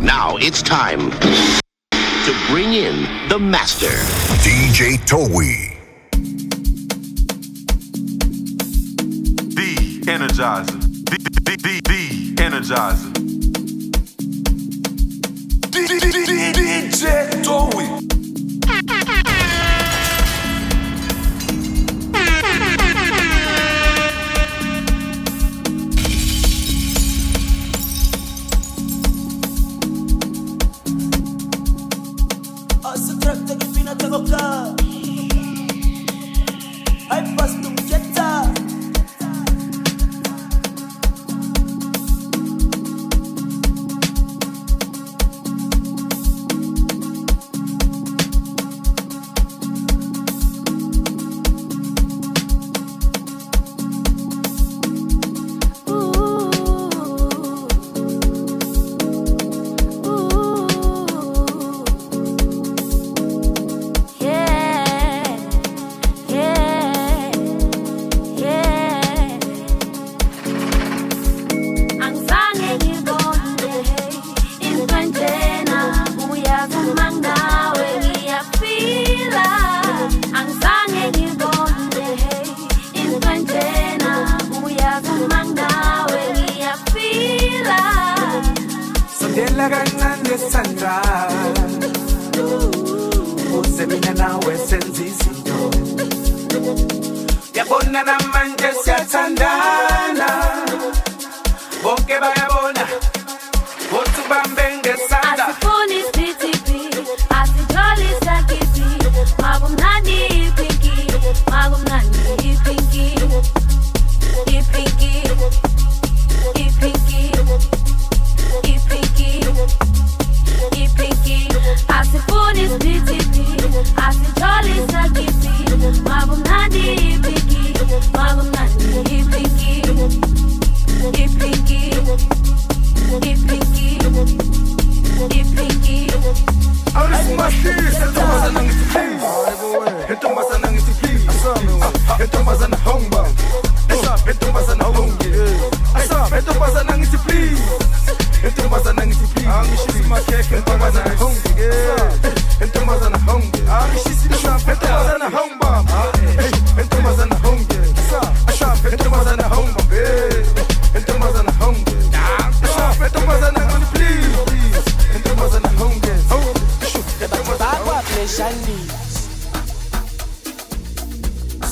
Now it's time to bring in the master. DJ Towie. The Energizer. The, the, the, the Energizer. DJ Towie.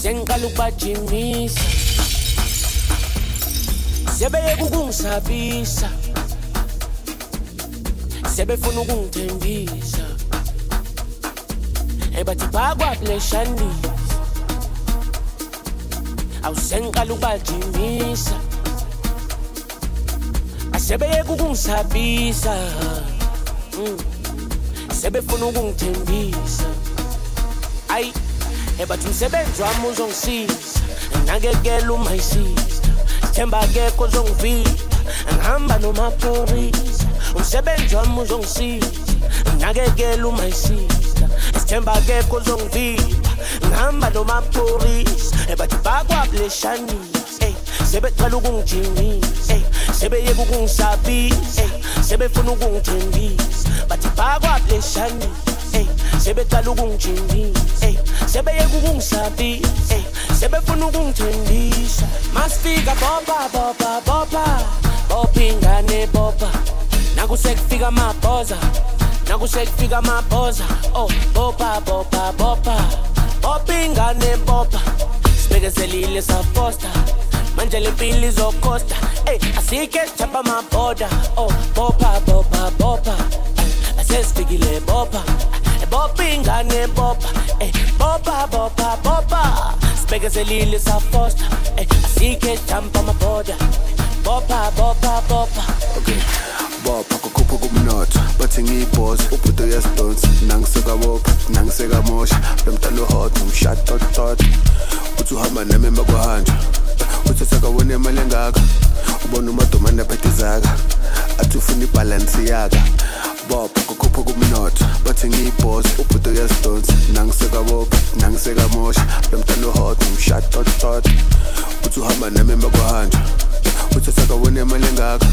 Sengiqala ukubajimisa sebeyeka ukungisabisa. Sebefuna ukungithembisa. Ebathi bakwa bleshandis awusengiqala ukubajimisa asebeyeka ukungisabisa. Mm. sebefuna ukungithembisa ebathi umsebenzi wami uzongisiza. Nakekela uma isiza. Themba akekho ozongivika ngihamba nomaphorisa umsebenzi wami uzongisiza. Nakekela uma isiza. Sithemba akekho ozongivika ngihamba nomaphorisa ebathi bakwableshanisa ey. Sebeqala ukungijimisa ey. Sebeyeka ukungisabisa sebefuna ukungithembisa. Bathi bakwableshanisa ey. Sebeqala ukungijimisa ey sebeyeka sebefuna ukungithembisa. Masifika bopa bopa bopa bopa ingane bopa nakusekufika amabhoza nakusekufika amabhoza. Oh bopa bopa bopa bopa ingane bopa sibekezelile safosta. Manje le mpilo izokosta. Ey asike sithapha amabhoda. Oh bopa bopa bopa asesifikile bopa bopa ingane bopa ey bopa bopa bopa sibekezelile safosta ey asike sithapha amabhoda. Bopa bopa bopa okay. Bopha kukhupha kumnotho bathi ngiyibhoza. Ubhudo uyazidonsa nangisekabopha nangisekamosha lo mntana uhot nomshatotot uthi uhamba nami emva kwahanjwa uthi sekawona imali engaka. Ubona umadomane aphethe zaka athi ufuna ibhalansi yaka. bopha kokhupha kumnotho bathi ngiyibhosi ubhuti uyasidonsa nangisekabopha nangisekamosha lo mntana uhot umshatotot uthi uhamba nami emakuhanjwa uthi sakawona imali engaka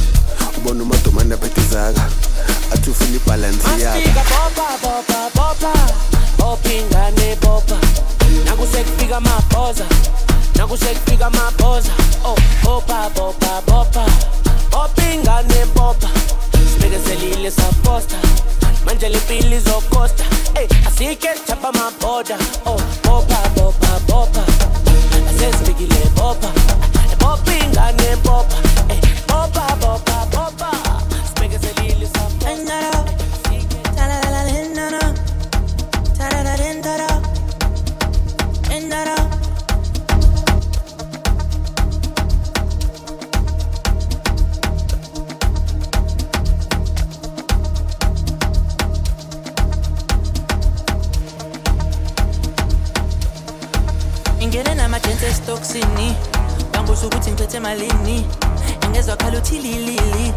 ubona umadomane aphethezaka athi ufuna ibhalansi yakho nakusekufika amabhoza nakusekufika amabhoza. Oh bopha bopha bopha bopha ingane bopha Sibhekezelile saposta manje le mpili zokosta hey, asike chapa maboda o oh, bopa bopa bopa. Asezibikile bopa. Bopa ingane bopa. Hey, bopa. Ukuthi ngiphethe malini. Ingezwa khala uthi lilili.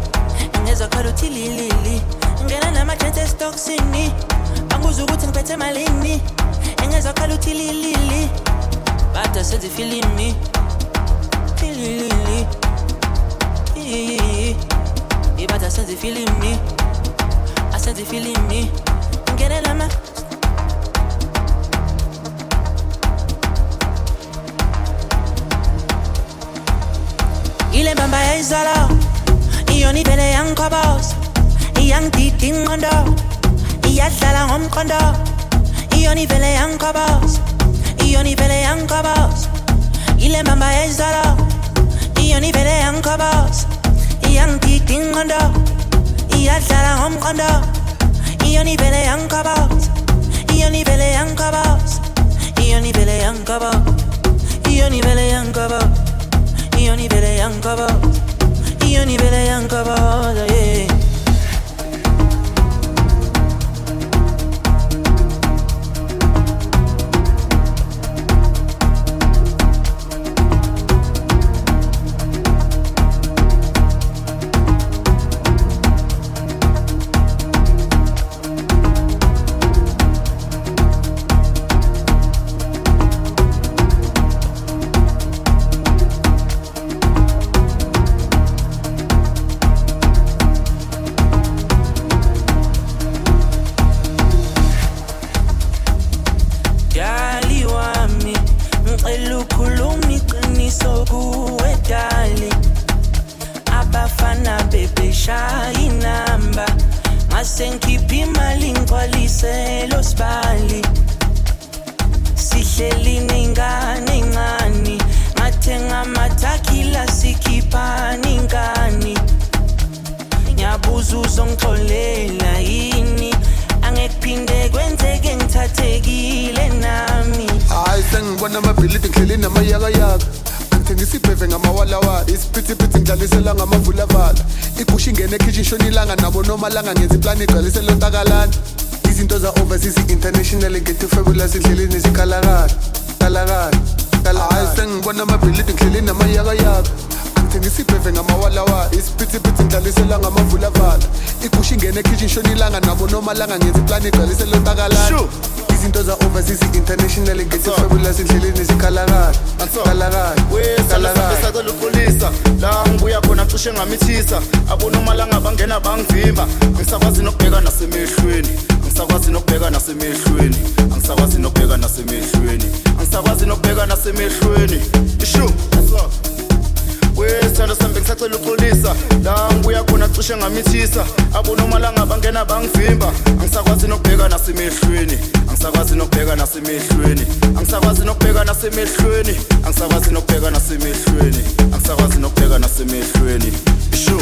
Ingezwa khala uthi lilili. Ingene namajensi esitoksini banguza ukuthi ngiphethe malini. Ingezwa khala uthi lilili. Bada senze ifilimi. Filili ibada senze ifilimi asenze ifilimi ingene nama ile mbamba yayizolo iyona ivele yangikhobose iyangidida ingqondo iyadlala ngomqondo iyona ivele yangikhobose iyona ivele yangikhobose ile mbamba yayizolo iyona ivele yangikhobose iyangidida ingqondo iyadlala ngomqondo iyona ivele yangikhobose iyona ivele yangikhobose iyona ivele yangikhobose iyona ivele yangikhobose Ioni vele yankaba Ioni vele yankaba yeah. Nomalanga ngenza iplani igcwalisela ontakalana izinto za-overseas international ngethi fabulous endleleni zikhalakala kalakala hayi sengibona amabhilidi ngihleli namayakayaka. Angithengisa ibheve ngamawalawala isiphithiphithi ngidlalisela ngamavulavala. Igusha ingene ekhishi ishona ilanga nabo nomalanga ngenza iplani igcwalisela ontakalana izinto za-overseas international ngethi fabulous endleleni zikhalakala kalakala kalakala sacela uxolisa la ngibuya khona cishe ngamithisa abonomalanga bangena bangivimba ngisakwazi nokubheka nasemehlweni angisakwazi nokubheka nasemehlweni angisakwazi nokubheka nasemehlweni angisakwazi nokubheka nasemehlweni ishu wesithando sami bengisacela uxolisa la ngibuya khona cishe ngamithisa. Abonomalanga bangena bangivimba. Angisakwazi nokubheka nasemehlweni angisakwazi nokubheka nasemehlweni angisakwazi nokubheka nasemehlweni angisakwazi nokubheka nasemehlweni angisakwazi nokubheka nasemehlweni ishu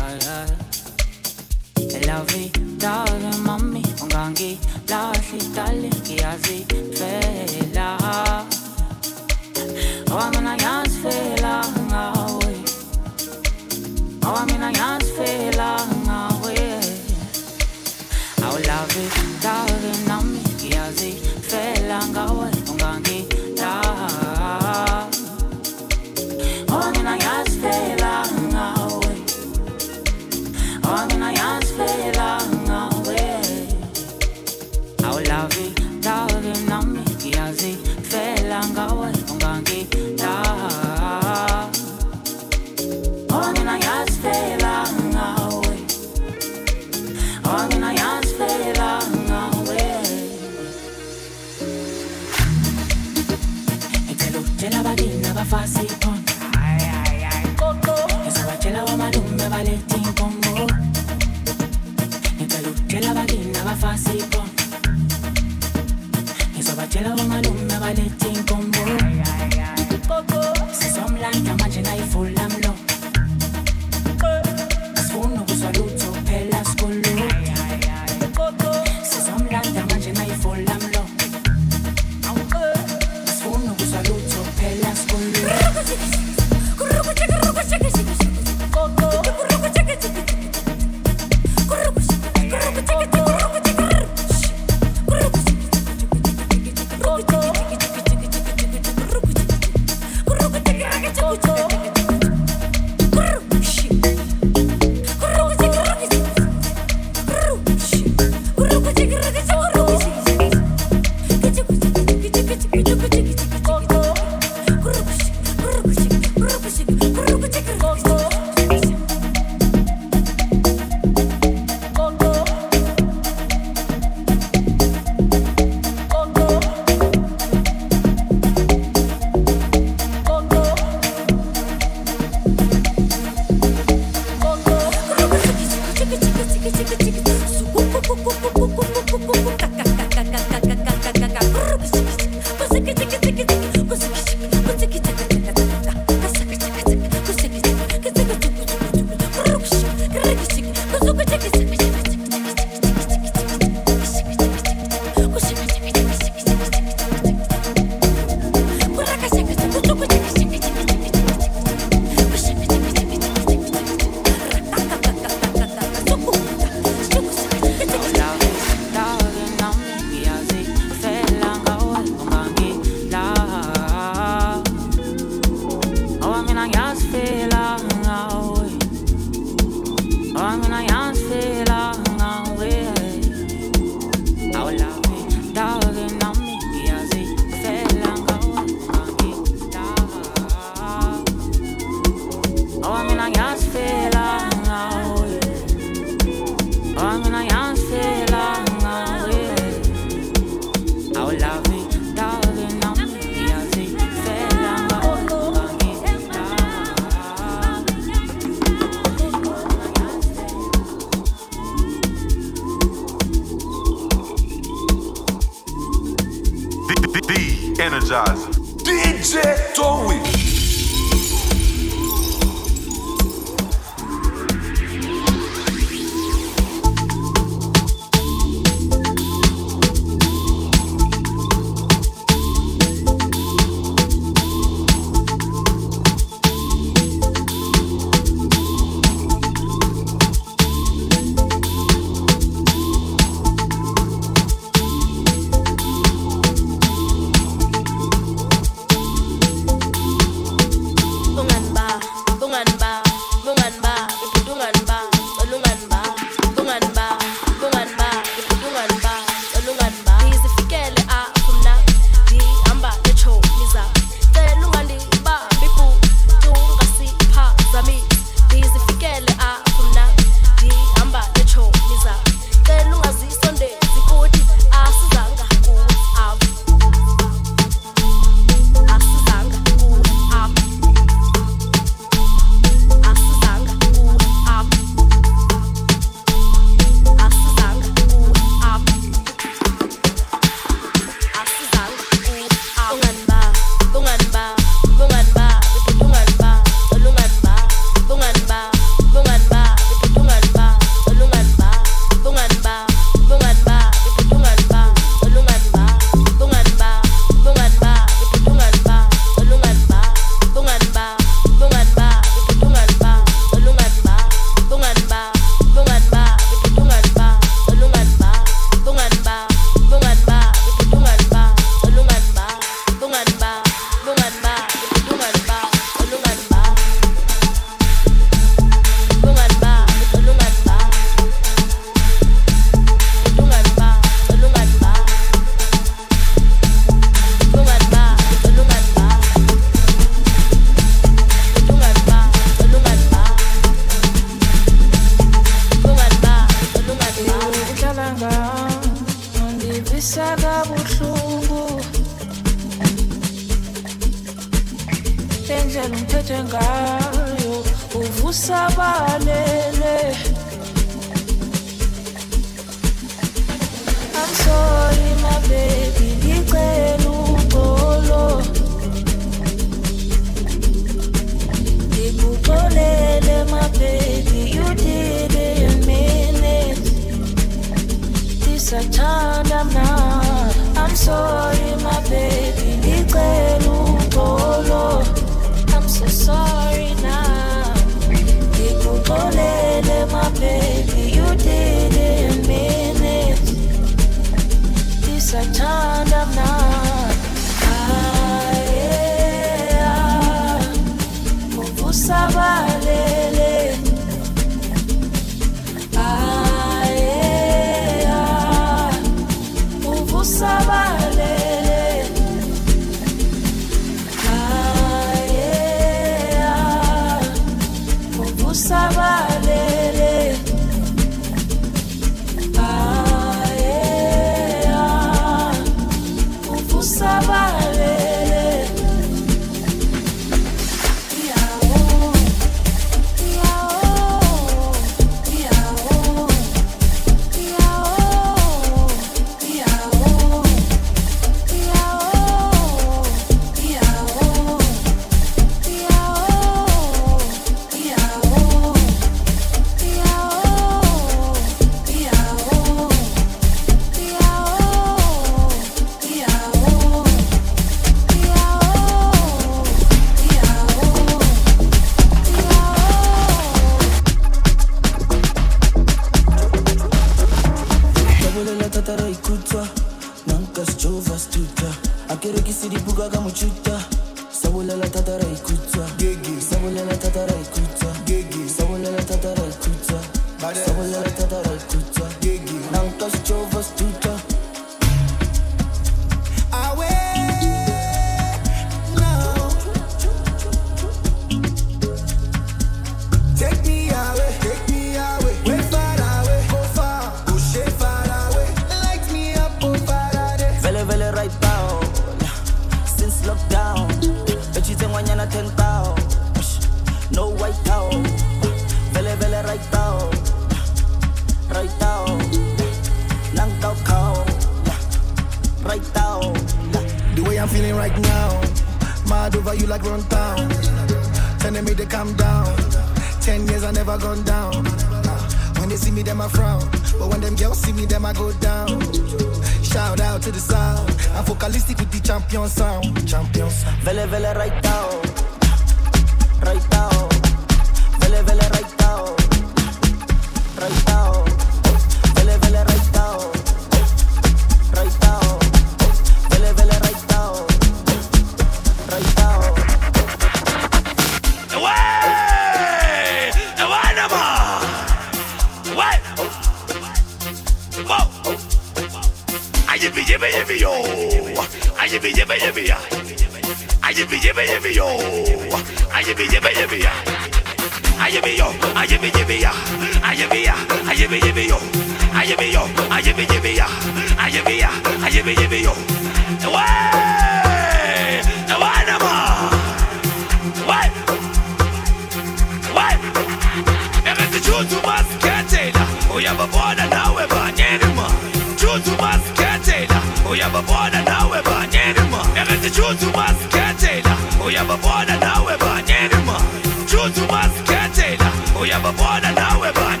uyababona nawe banyeni mani juthi umasikhethela uyababona nawe banyeni mani ekati juthi umasikhethela uyababona nawe banyeni mani juthi umasikhethela uyababona nawe banyeni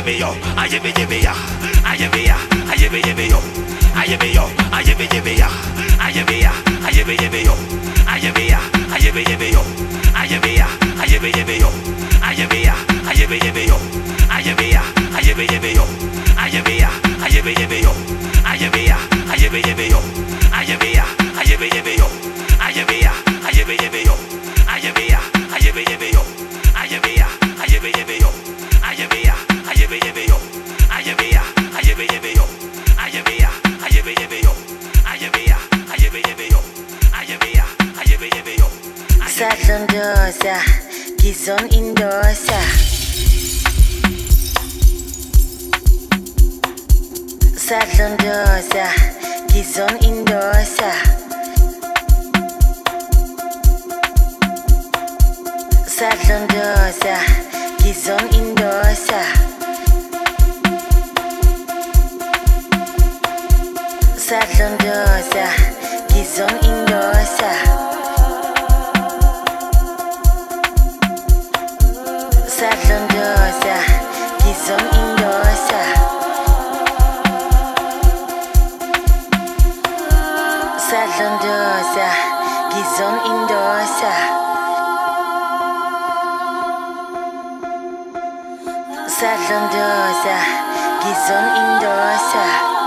jibby yo, a jibby jibby ya. Sadam Dosa, Gizon Indosa.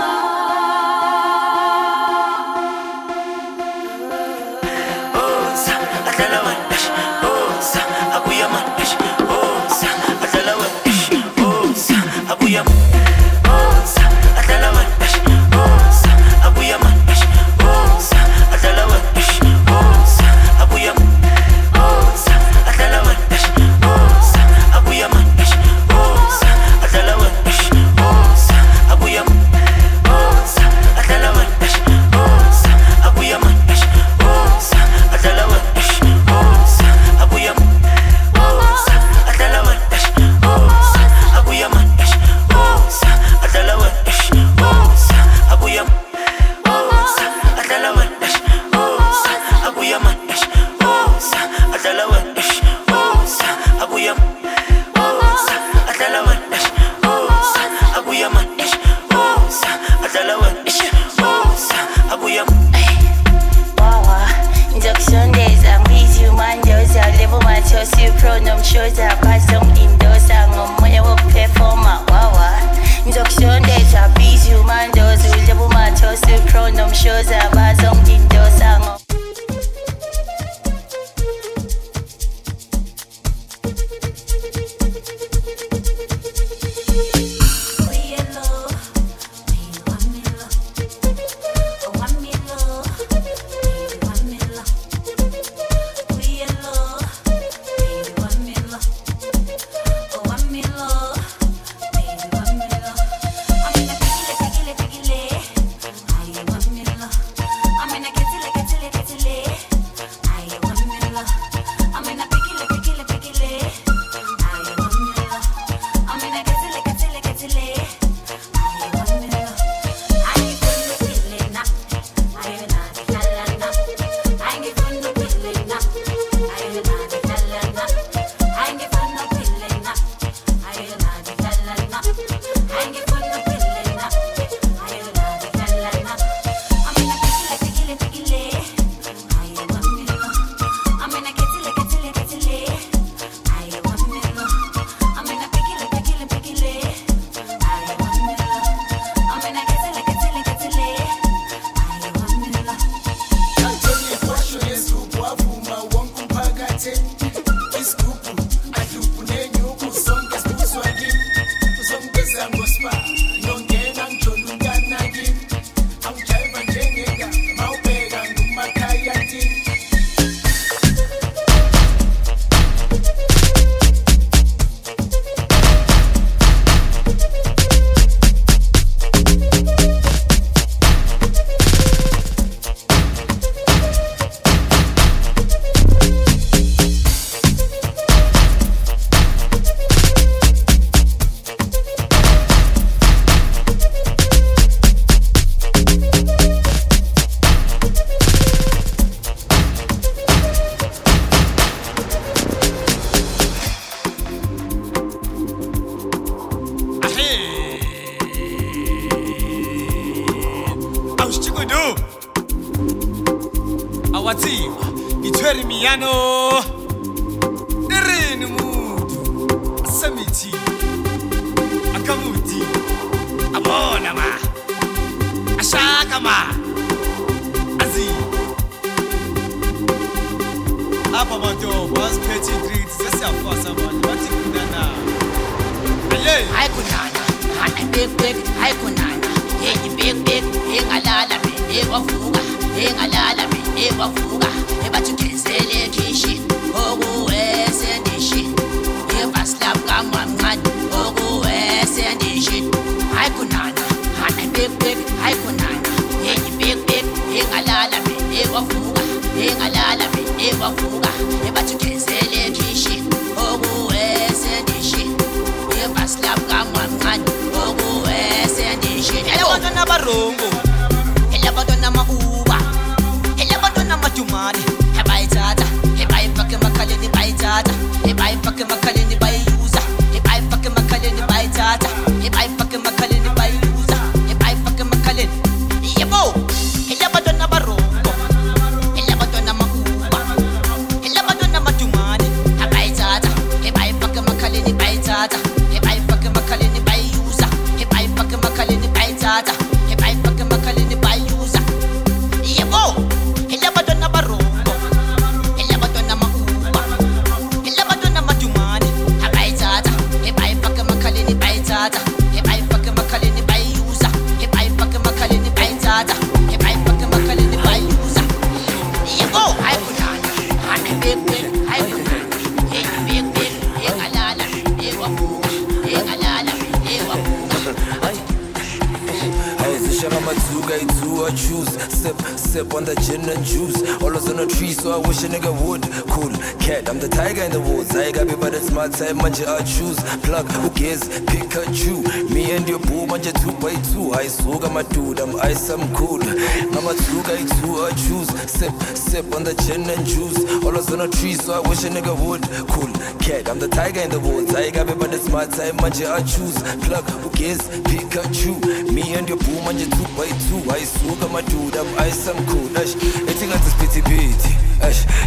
Cool, cat, I'm the tiger in the woods. I got me by the smart side, manja I choose. Plug, who cares? Pikachu. Me and your boo, manja two by two. I suga my dude, I'm ice, I'm cool. Mama Tsuga, two I choose. Sip, sip on the gin and juice. All on a tree, so I wish a nigga would. Cool, cat, I'm the tiger in the woods. I got me by the smart side, manja I choose. Plug, who cares? Pikachu. Me and your boo, manja two by two. I suga my dude, I'm ice, I'm cool. Ash, ethi ngathi siphithiphithi.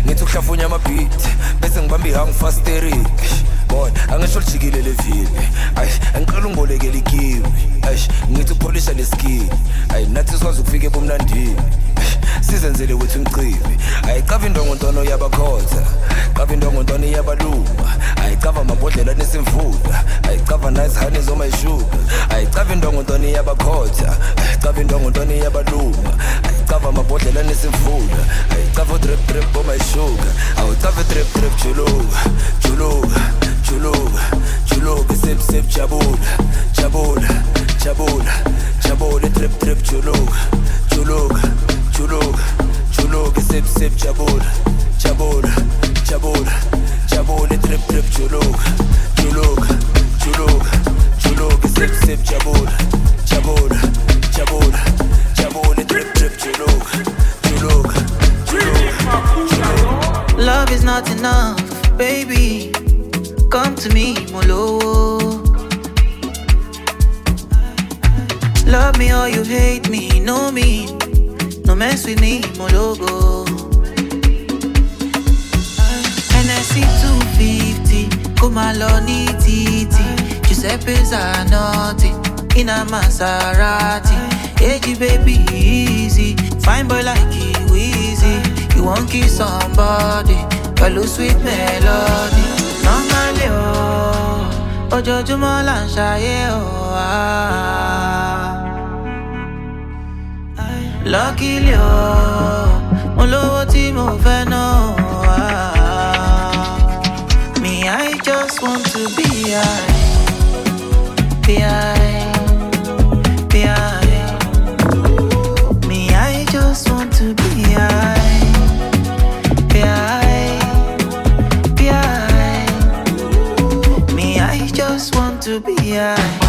ngithi ukuhlafunya amabhit bese ngibamba ihangu fasterik bona angisho lijikile levili ayi angiqala ungibolekela ikiwi ayi ngithi upholisha leskini ayi nathi sikwazi ukufika ebumnandini. Sizenzele wethu ngicibi ayicava indongontwana yabakhotha. Cava indongontwana iyabaluma ayicava amabhodlela nesimvula ayicava nazihani zomayishuga ayicava indongontwana iyabakhotha ayicava indongontwana iyabaluma ayicava amabhodlela nesimvula ayicava udrip drip omayishuga awucava drip drip juluka juluka juluka juluka sip sip jabula jabula jabula jabula drip drip juluka juluka juluka juluka sip sip jabula jabula jabula jabula drip drip juluka juluka juluka juluka sip sip jabula jabula jabula jabula drip drip juluka juluka juluka Love is not enough, baby. Come to me, Molo. Love me or you hate me, know me. No mess with me, Mologo. NSC 250, come along, titi. Giuseppe Zanotti, in a Maserati. Hey, baby, easy. Fine boy like you, easy. You won't kiss somebody, follow sweet melody. Oh, ojoojúmọ́ là ń ṣayé ah. Luckily, oh, mo lówó tí mo fẹ́ ná ah. Me, I just want to be high, be high, to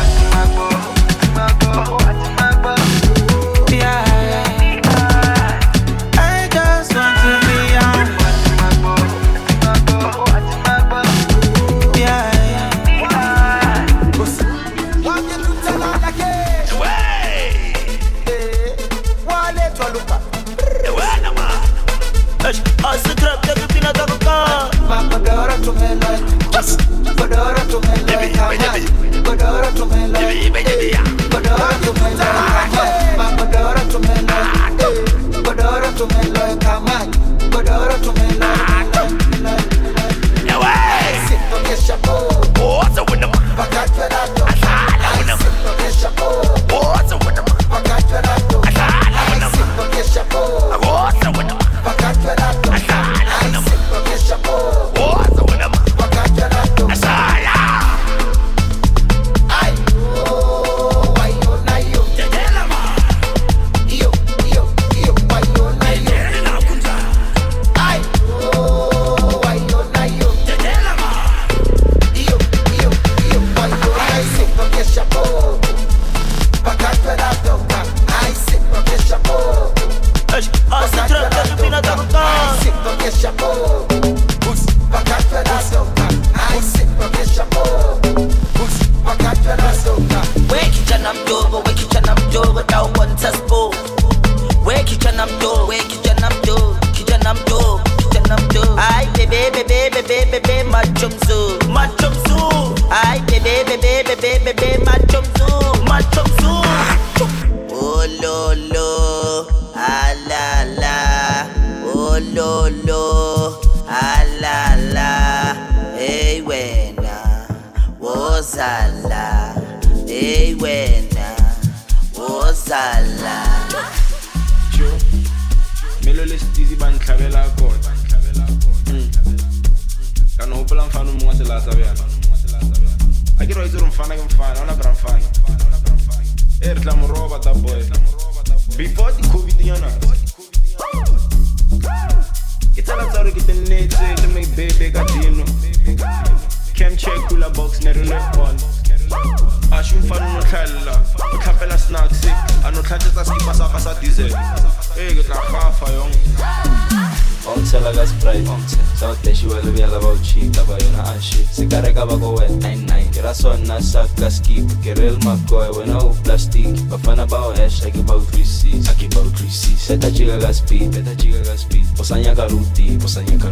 36 seta jika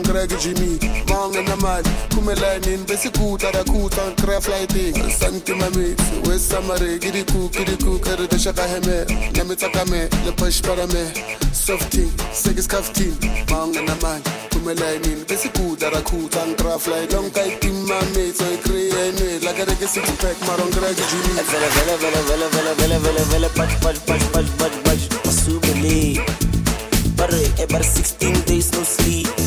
ngireke jimmy. Mangenamali kumelayinini besikutada kuta kraflighting santimamits wesamare kidiku kidiku keriteshakaheme namitsakame lepashparame softing sekiskaftin a kumelayinini besikutada kuta ngraflight lonkaitimamits oikriene lakereke sixpack maro ngireke jimmy. Vele vele vele vele vele vele vele vele patch patch patch patch patch patch asubele bare ebar 16 days no sleep.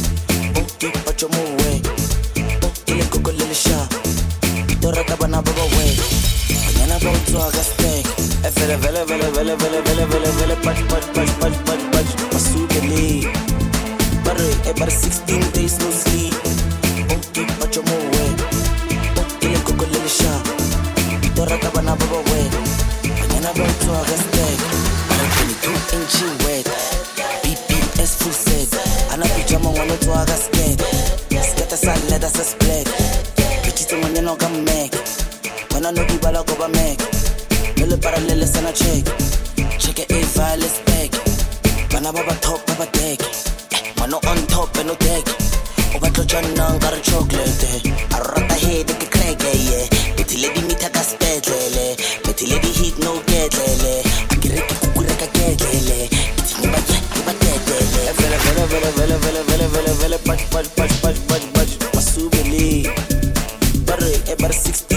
Full set kama wametoaga spec sketa sanleta sa splek ichitse monyana o ka mmek bona no dibala ko ba mek le le para parallel, le sana check check it, if a vile spec bana ba ba top ba ba deck ngwana on top and no deck o batlo jannang ka re chocolate a rata head ke crack yeah bethile di mitha ka spetlele bethile di hit no ketlele a ke re ke kukureka ketlele ke ba ke ba tetlele vele vele vele vele vele bad, bad, bad, bad, bad, bad, masubili. Bare, ebar eh, 60.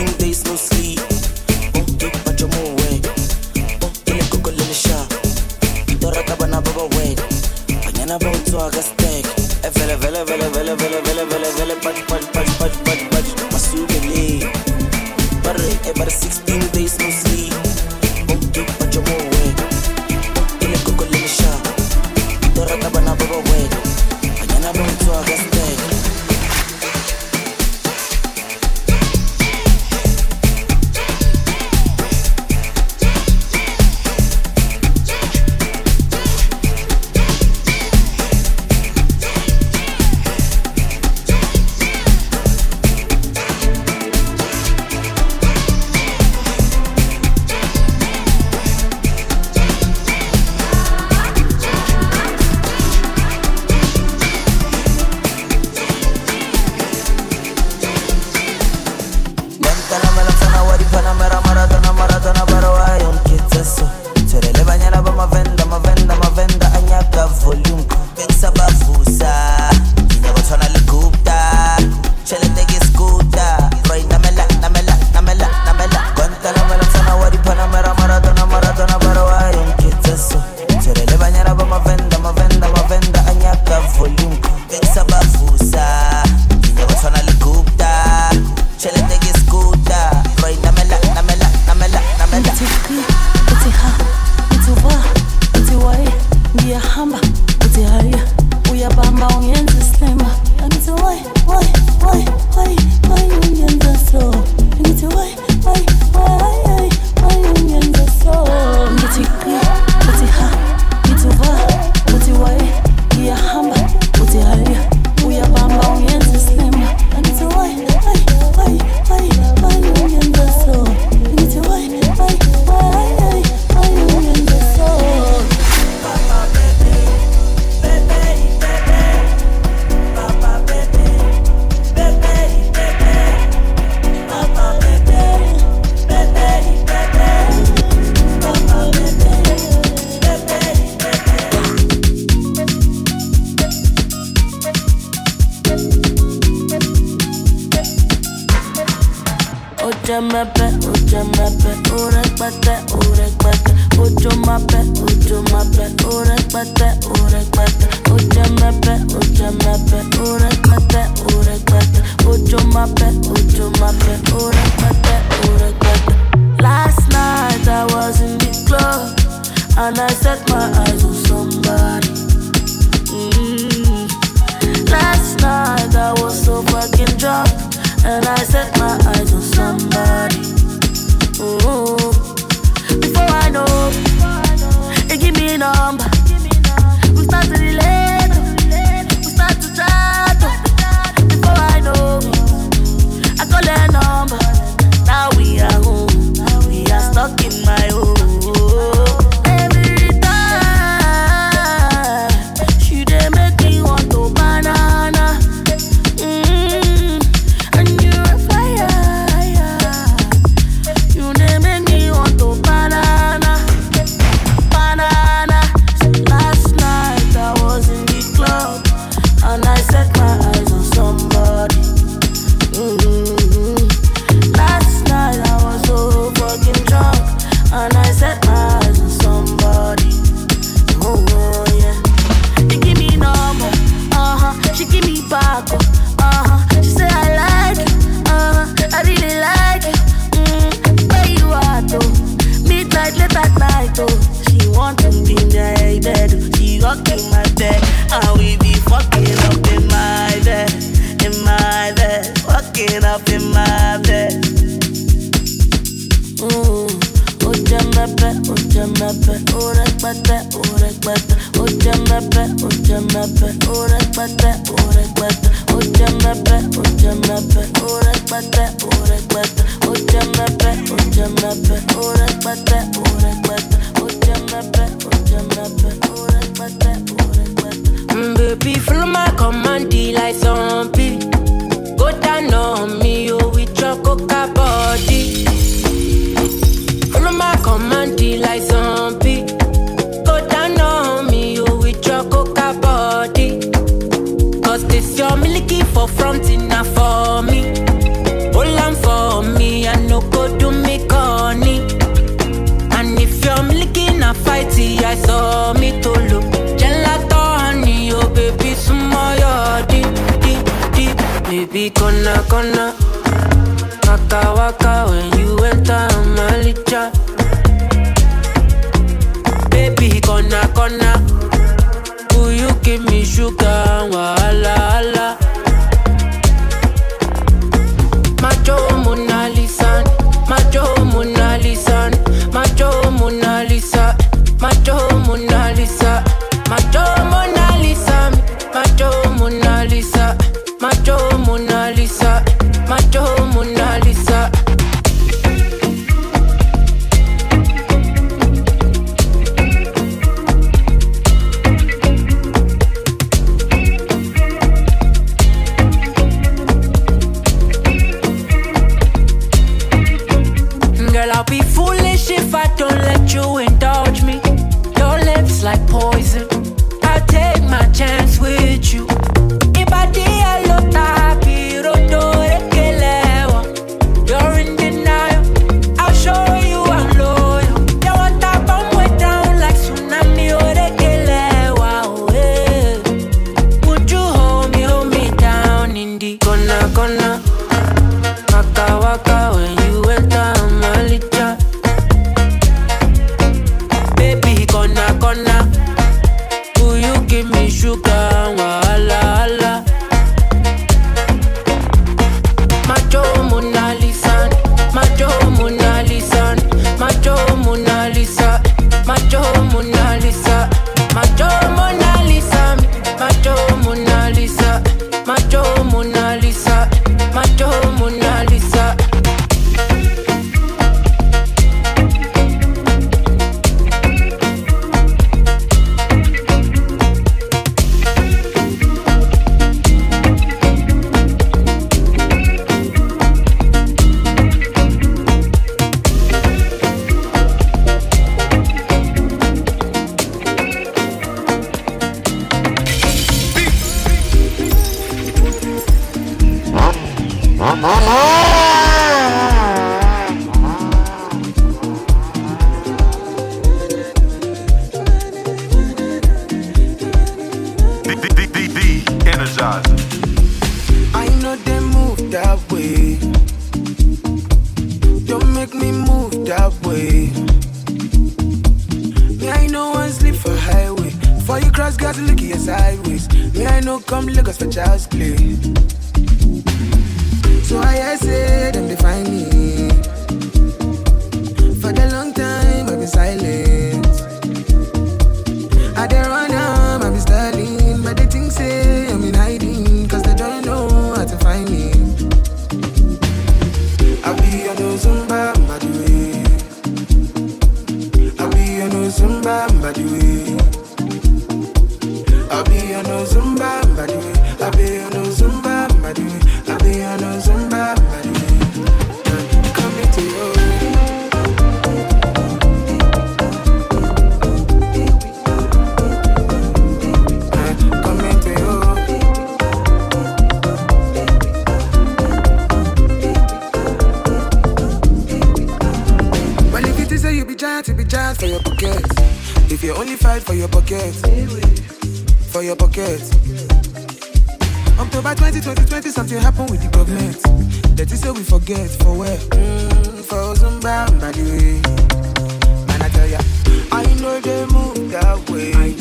move that way. I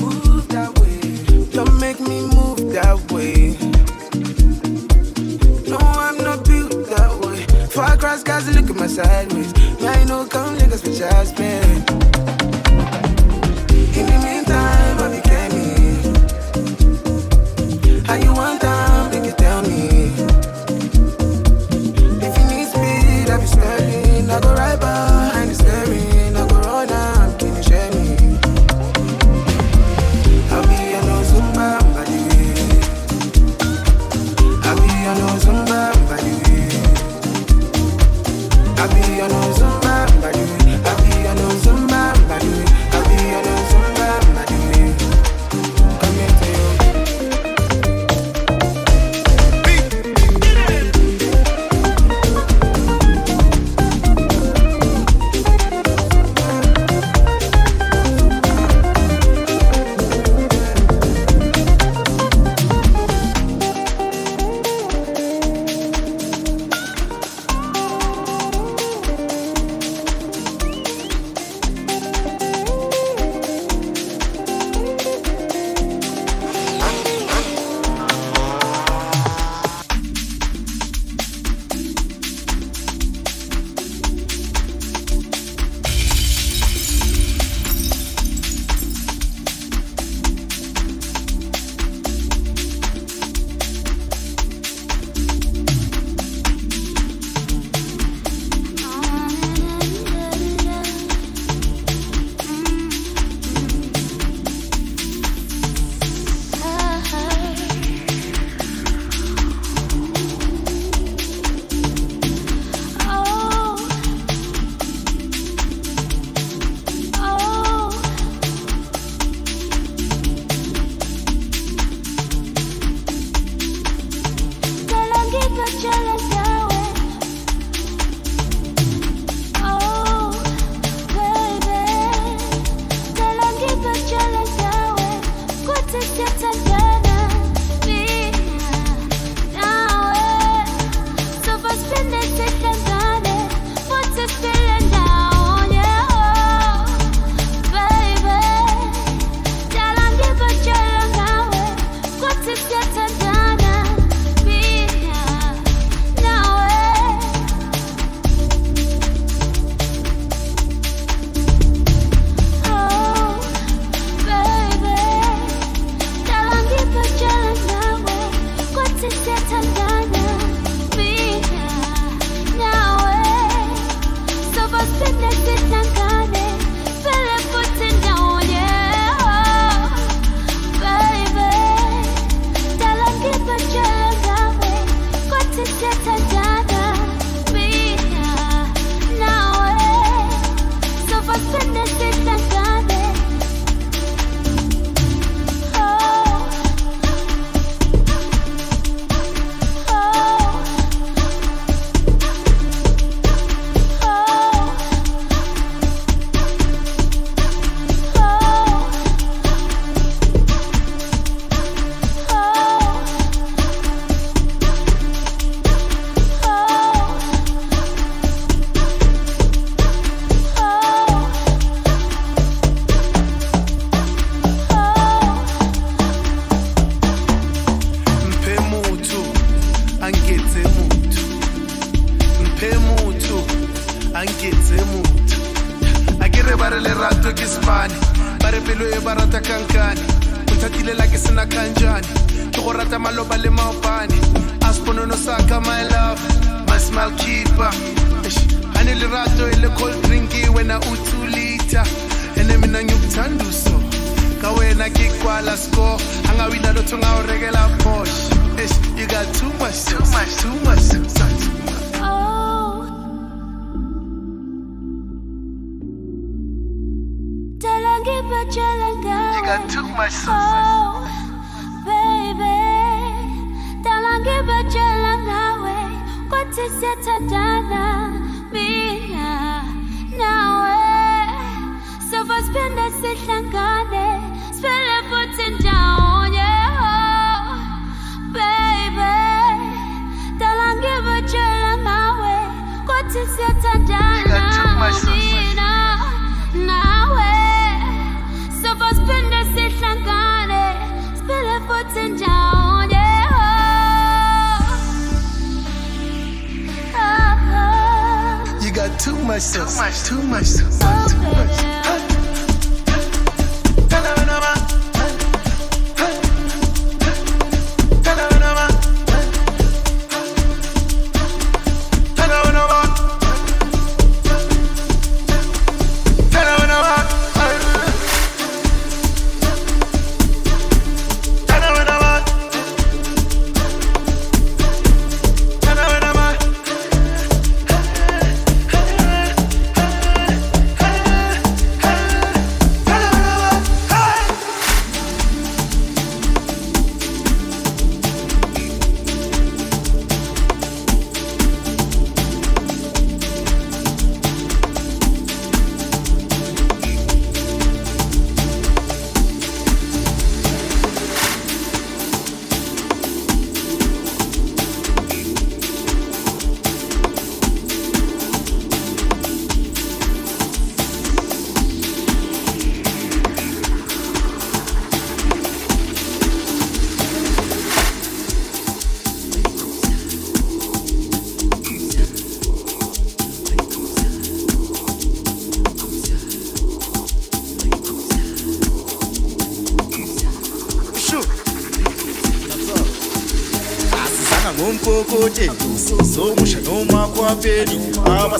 move that way. Don't make me move that way. No, I'm not built that way. Far across cross look at my sideways. Now you know, come niggas with your ass.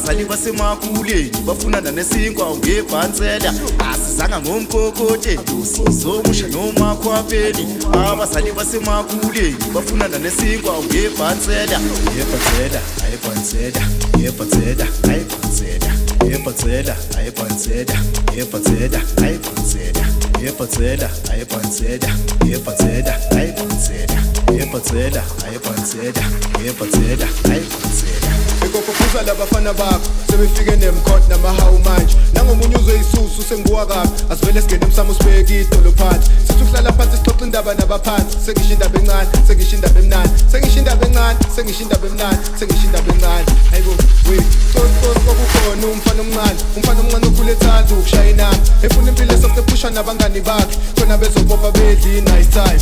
Abazali basemakuleni bafunana nesinkwa ngebhansela. Asizanga ngomkokoteni zomusha noma kwapheli abazali basemakuleni bafunana nesinkwa ngebhansela. Yebhansela ayebhansela yebhansela ayebhansela yebhansela ayebhansela yebhansela ayebhansela yebhansela ayebhansela yebhansela ayebhansela yebhansela ayebhansela yebhansela ayebhansela ikopophuza labafana bakho. Sebefike nemkhot namahawu manje. Nangomunye uzwe isusu senguwakabi asivele singene emsamo sibeke idolo phansi. Sithi ukuhlala phansi sixoxa indaba nabaphansi. Sengisho indaba encane sengisho indaba emnani sengisho indaba encane sengisho indaba emnani sengisho indaba encane. Hayibo we. Cosicos kwakukhona umfana omncane. Umfana omncane okhule ethanda ukushaya inamba efuna impilo esosephusha nabangani bakhe. Khona bezobopha bedli nice time.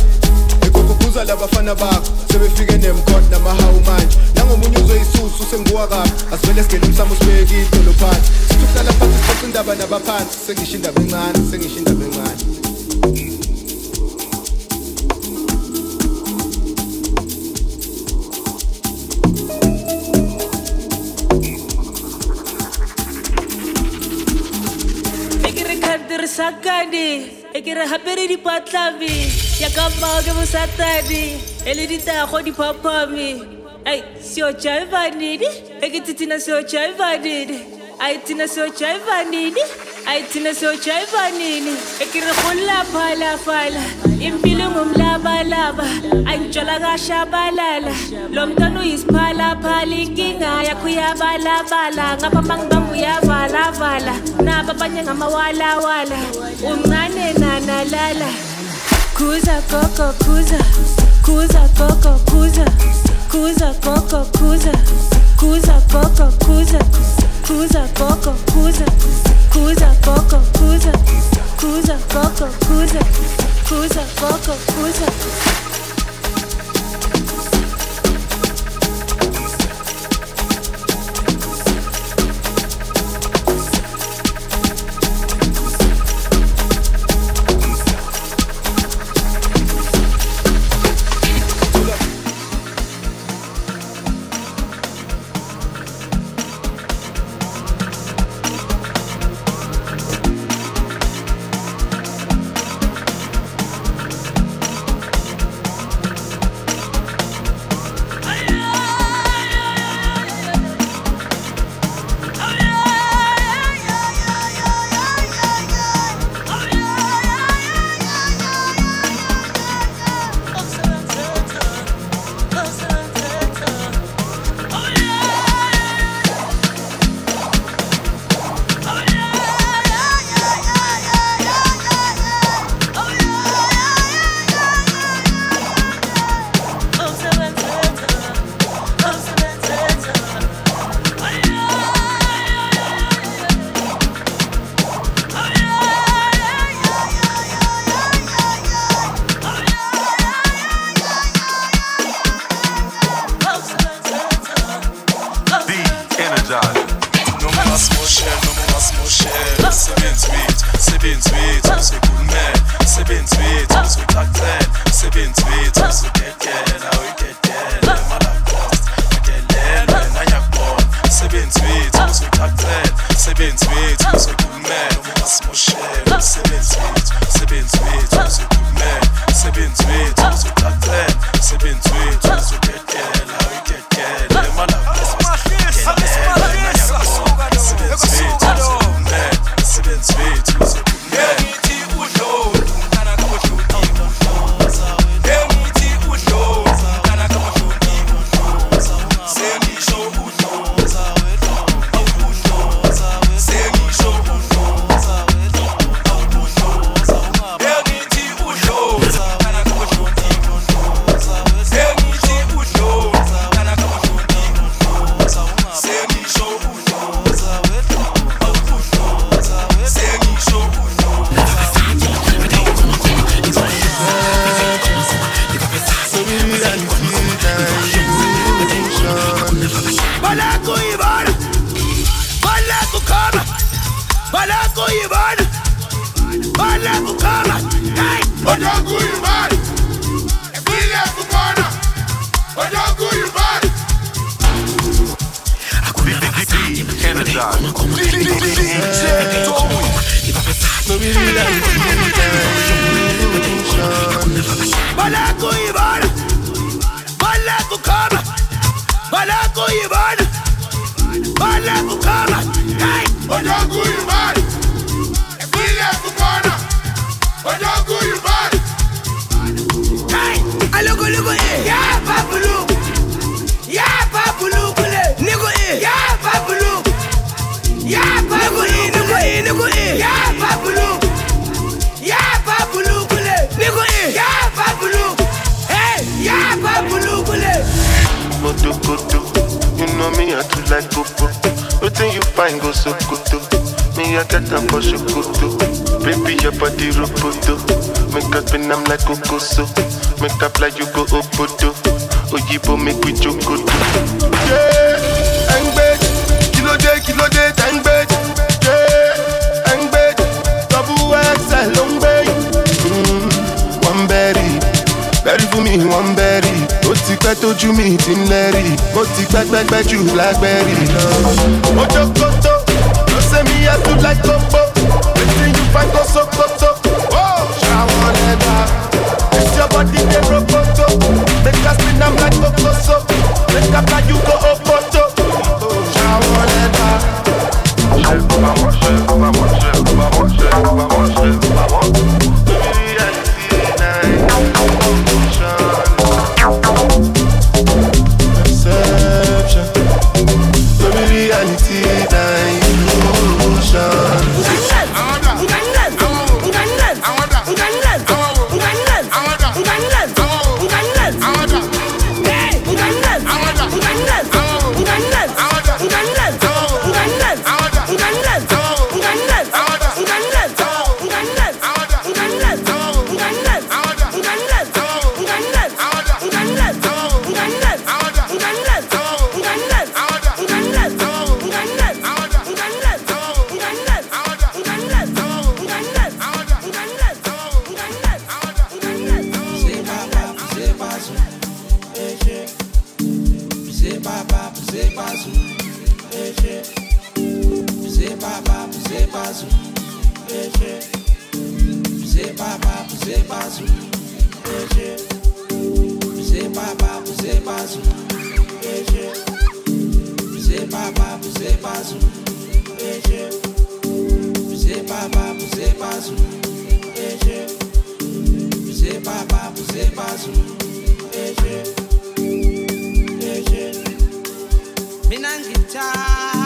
Ikopophuza labafana bakho. Sebefike nemkhot namahawu manje. Nangomunye uzwe isusu senguwakabi asivele singene emsamo sibeke idolo phansi. Sithi ukuhlala phansi sixoxa indaba nabaphansi. Sengisho indaba encane sengisho indaba encane. E ke re khantirisa kane e ke re gapere dipatlabe ya ka mmao ke bosatane eliditago diphophome ai siojaiva nini ekititina siojaiva nini aitina siojaiva nini aitina siojaiva nini ekirihulaphalafala impilo ngumlabalaba antshola kashabalala lo mntwana uyisiphalaphala inkinga yakho ngapha mangibamu uyavalavala abanye ngamawalawala uncane nanalala khuza gogo khuza. Cusa coco cusa, cusa coco cusa, cusa coco cusa, cusa coco cusa, cusa coco cusa, cusa coco cusa, cusa coco cusa. Hey. Balako ibona Balako khama Aloko loko eh. Ya babulu Ya babulu kule Niko eh. Ya babulu Ya babulu Niko eh Niko eh Ya babulu Ya babulu kule Niko eh. Ya babulu Hey Ya babulu kule Moto koto, you know me I too like popo. Wetin you find go so koto, me I get am for shokoto. Baby your body roboto, make us spin am like kokoso. Make up like you go obodo, oyibo make we jokoto. Yeah, engbe, kilo de kilo de engbe. Yeah, engbe, double XL ló ń. Mm, One berry, berry fún mi one berry. Ó ti pẹ́ tójú mi ti ń lẹ́rì. Mo ti pẹ́pẹ́pẹ́ jù lágbẹ́rì lọ. Mo jókòtò, ló ṣe mi yẹ tún láì kókó. Wetin you find go sokoto? Oh, ṣàwọn lẹ́gbà. This your body dey rokoto. Make us spin am like kokoso. Make up like you go opoto. Oh, ṣàwọn lẹ́gbà. Vamos, zebazo eche zebaba zebazo eche zebaba zebazo eche zebaba zebazo eche zebaba zebazo eche zebaba zebazo eche eche mina ngithanda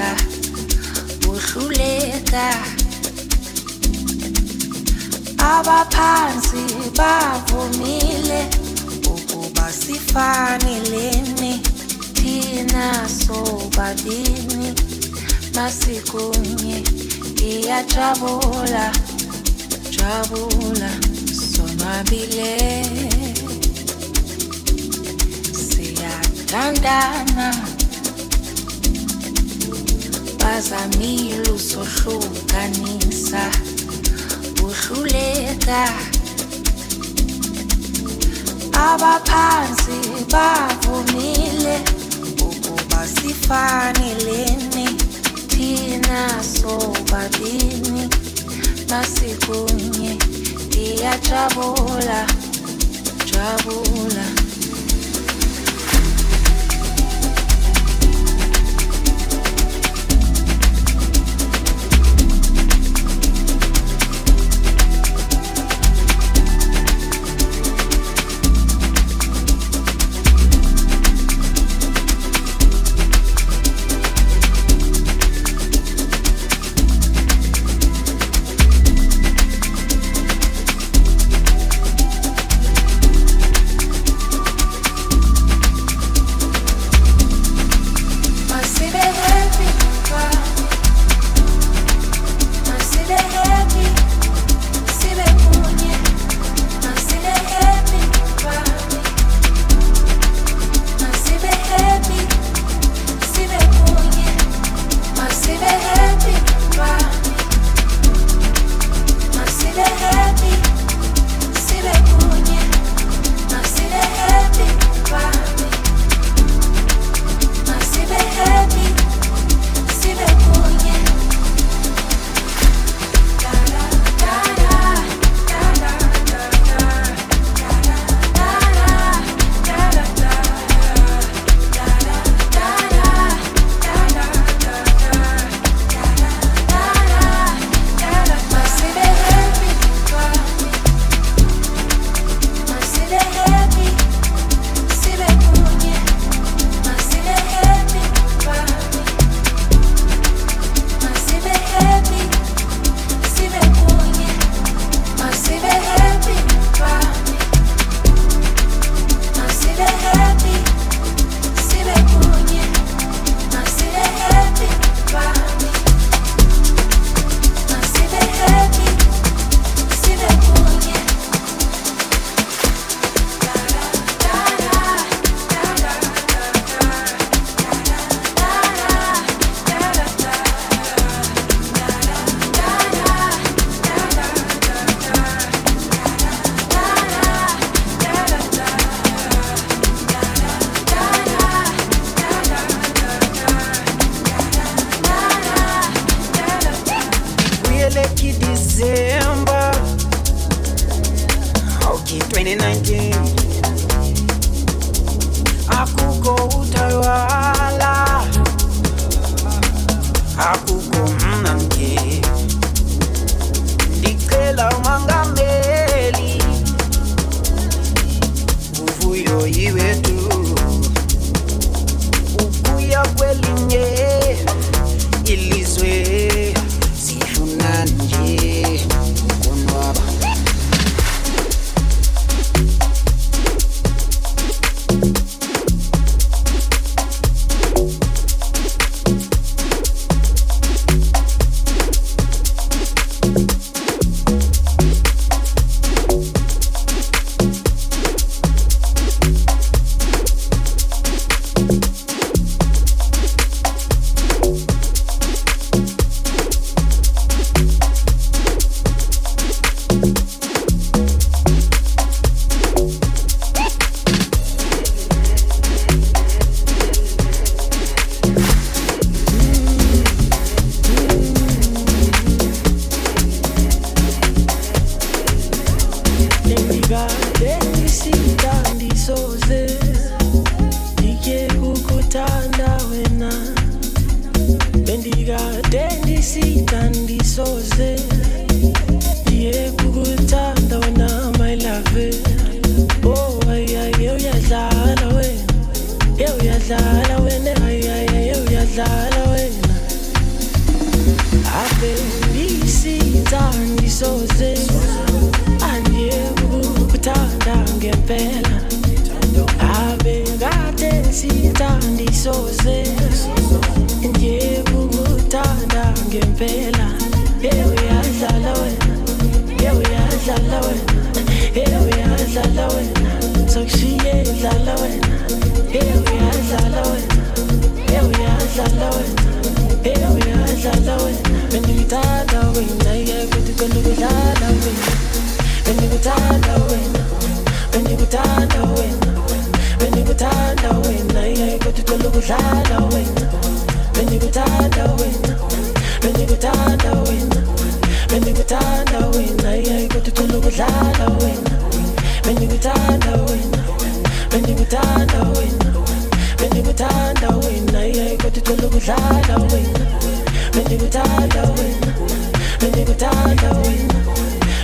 hlekisa o hluletha abaphansi bavumile ukuba sifaneleni thina sobabini masikunye iyajabula jabula sonwabile. Siyathandana. uphazamile usohlukanisa uhluleka. Abaphansi bavumile ukuba sifanelene thina sobabini masikunye ndiyajabula jabula, jabula.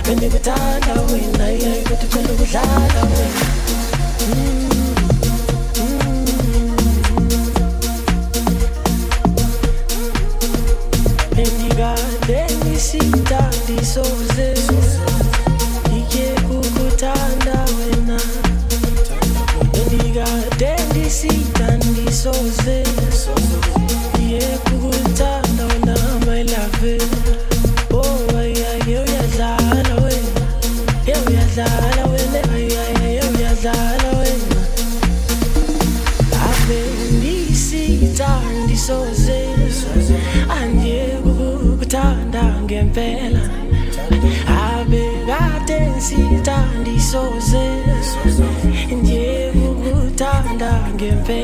Bendigutanda wina, yeah, you got to tell me without a win. getting paid.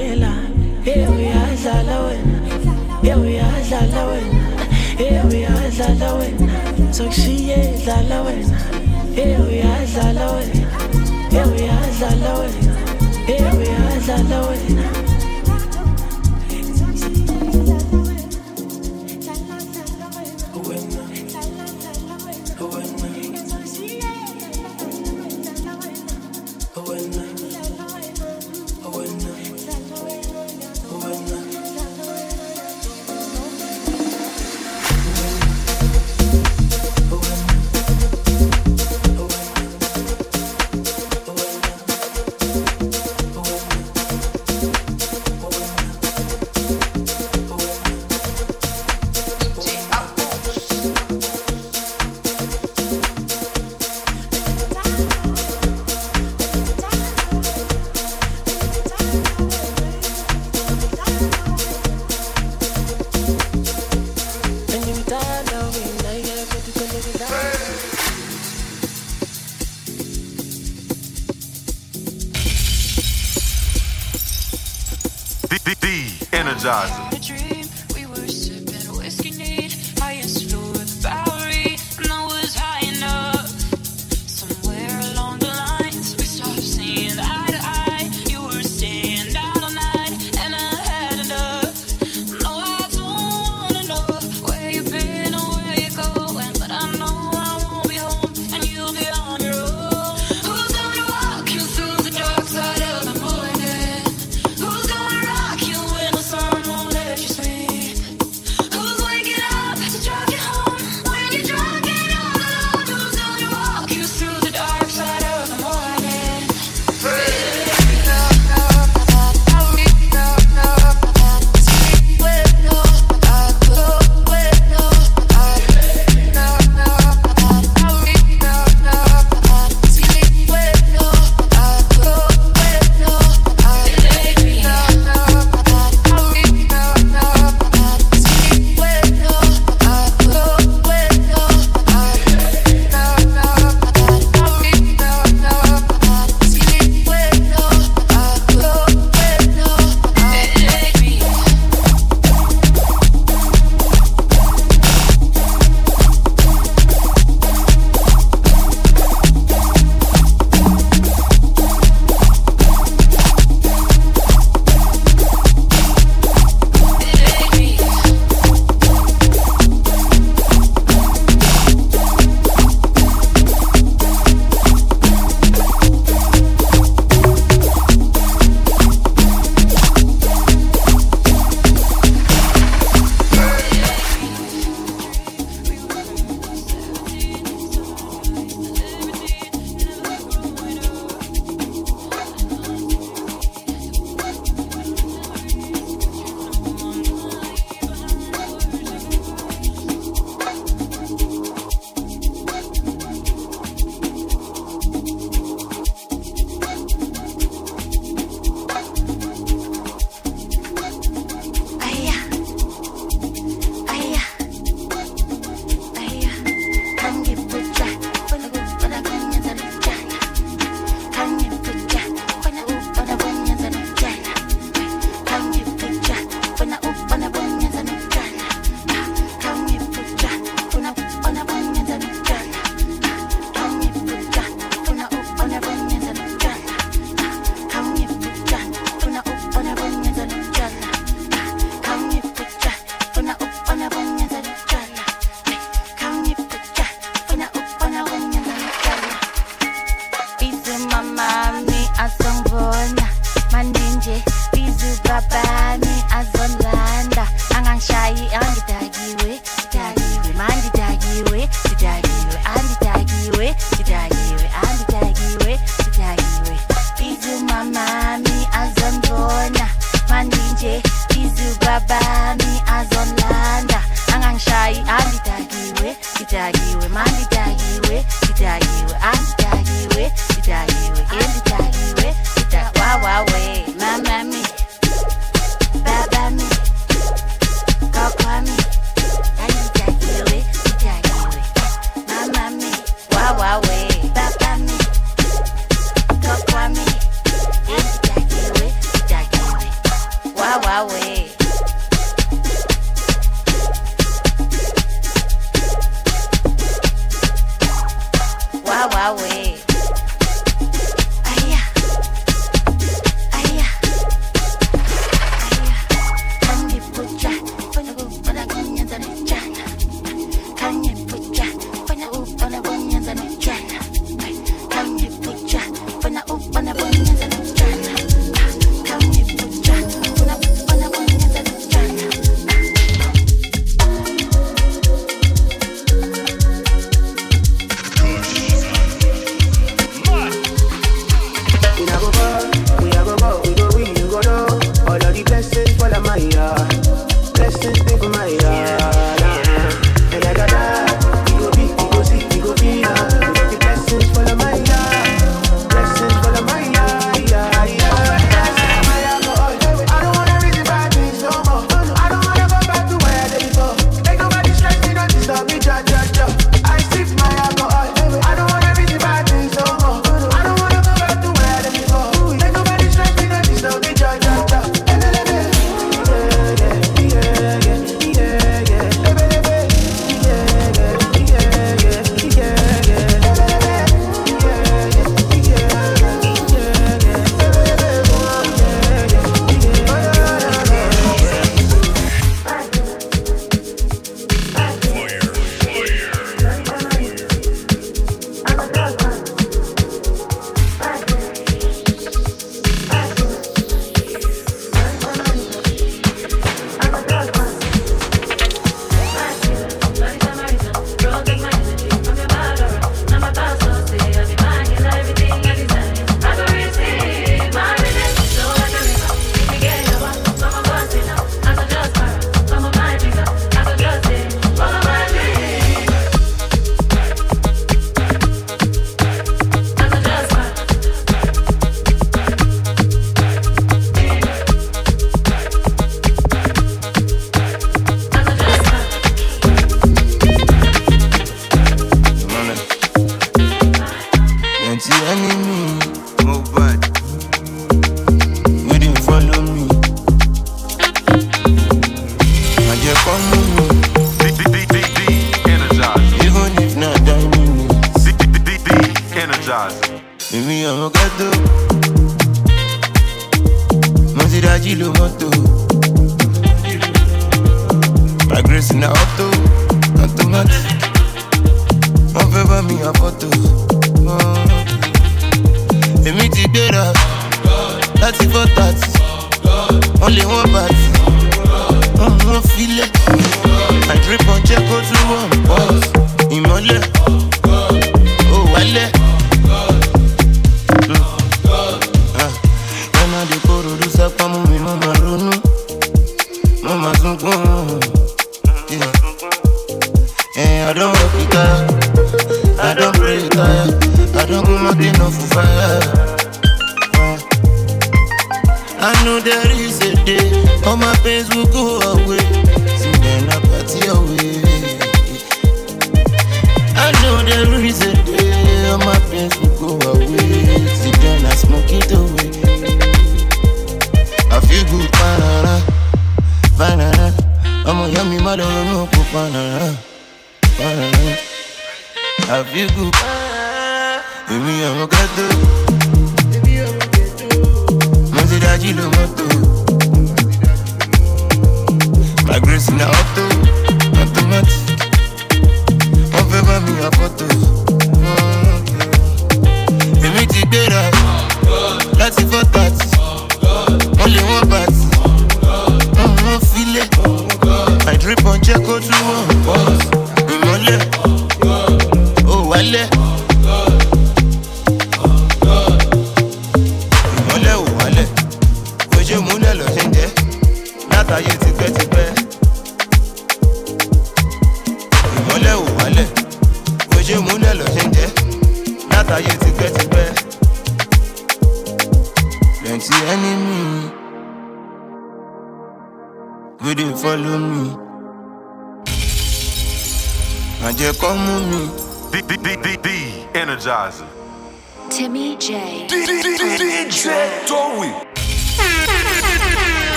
Babani azonlanda. Angangishayi angidakiwe ngidakiwe mangidakiwe